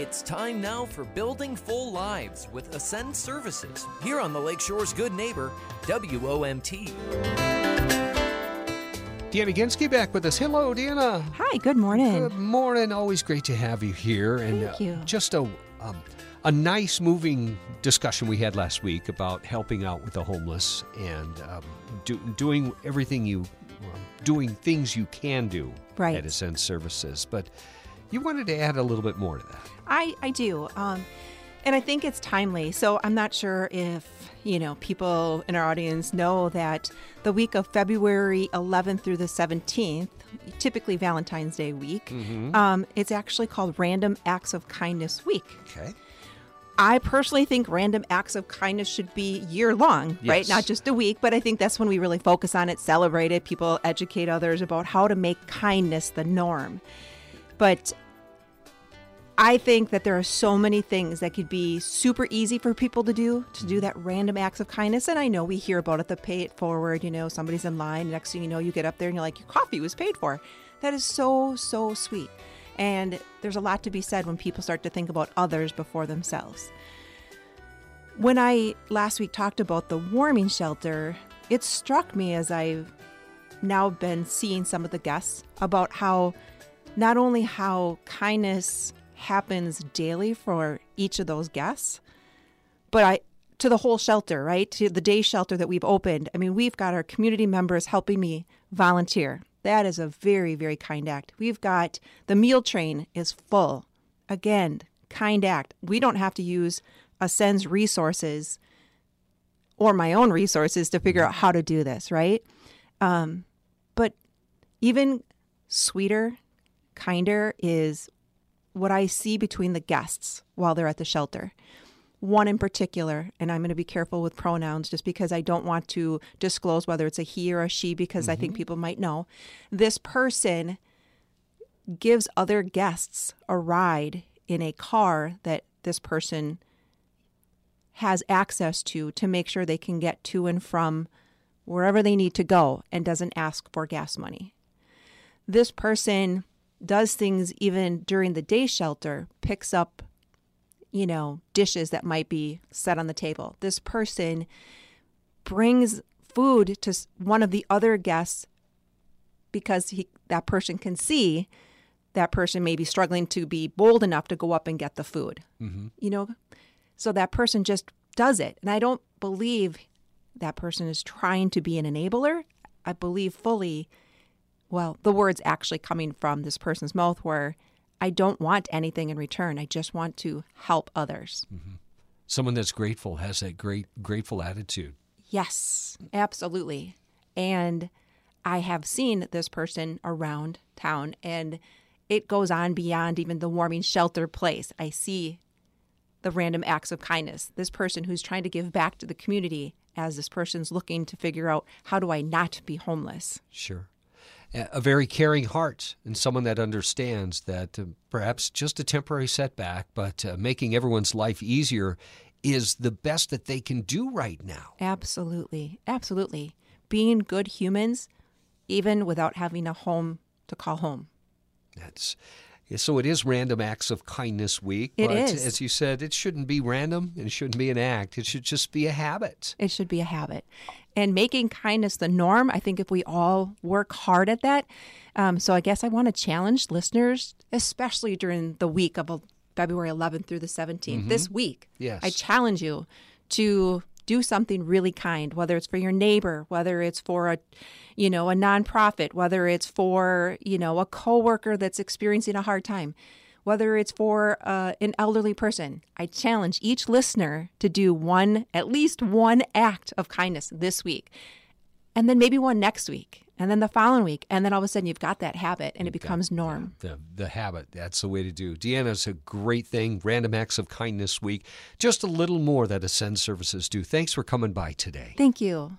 It's time now for Building Full Lives with Ascend Services here on the Lakeshore's Good Neighbor, WOMT. Deanna Ginsky back with us. Hello, Deanna. Hi, good morning. Good morning. Always great to have you here. And Thank you. just a um, a nice moving discussion we had last week about helping out with the homeless and um, do, doing everything you doing things you can do Right. at Ascend Services. But you wanted to add a little bit more to that. I, I do. Um, and I think it's timely. So I'm not sure if, you know, people in our audience know that the week of February 11th through the 17th, typically Valentine's Day week, um, it's actually called Random Acts of Kindness Week. Okay. I personally think random acts of kindness should be year long, right? Not just a week, but I think that's when we really focus on it, celebrate it, people educate others about how to make kindness the norm. But I think that there are so many things that could be super easy for people to do, to do mm-hmm. that random acts of kindness. And I know we hear about it, the pay it forward, you know, somebody's in line, next thing you know, you get up there and you're like, your coffee was paid for. That is so, so sweet. And there's a lot to be said when people start to think about others before themselves. When I last week talked about the warming shelter, it struck me as I've now been seeing some of the guests about how not only how kindness happens daily for each of those guests, but I to the whole shelter, right? To the day shelter that we've opened. I mean, we've got our community members helping me volunteer. That is a very, very kind act. We've got the meal train is full. Again, kind act. We don't have to use Ascend's resources or my own resources to figure out how to do this, right? Um, but even sweeter, kinder is what I see between the guests while they're at the shelter. One in particular, and I'm going to be careful with pronouns just because I don't want to disclose whether it's a he or a she because I think mm-hmm. people might know. This person gives other guests a ride in a car that this person has access to to make sure they can get to and from wherever they need to go and doesn't ask for gas money. This person does things even during the day shelter, picks up, you know, dishes that might be set on the table. This person brings food to one of the other guests because he, that person can see that person may be struggling to be bold enough to go up and get the food. Mm-hmm. You know, so that person just does it. And I don't believe that person is trying to be an enabler. I believe fully, well, the words actually coming from this person's mouth were, I don't want anything in return. I just want to help others. Mm-hmm. Someone that's grateful has that great grateful attitude. Yes, absolutely. And I have seen this person around town, and it goes on beyond even the warming shelter place. I see the random acts of kindness. This person who's trying to give back to the community as this person's looking to figure out how do I not be homeless? Sure. A very caring heart and someone that understands that uh, perhaps just a temporary setback, but uh, making everyone's life easier is the best that they can do right now. Absolutely. Absolutely. Being good humans, even without having a home to call home. That's so it is random acts of kindness week, It but is. as you said, it shouldn't be random and it shouldn't be an act. It should just be a habit. It should be a habit. And making kindness the norm, I think if we all work hard at that. Um, so I guess I want to challenge listeners, especially during the week of February 11th through the 17th, this week. Yes. I challenge you to do something really kind, whether it's for your neighbor, whether it's for a, you know, a nonprofit, whether it's for, you know, a coworker that's experiencing a hard time, whether it's for uh, an elderly person. I challenge each listener to do one, at least one act of kindness this week, and then maybe one next week, and then the following week, and then all of a sudden you've got that habit and it becomes norm. The, the habit, that's the way to do. Deanna's a great thing. Random acts of kindness week. Just a little more that Ascend Services do. Thanks for coming by today. Thank you.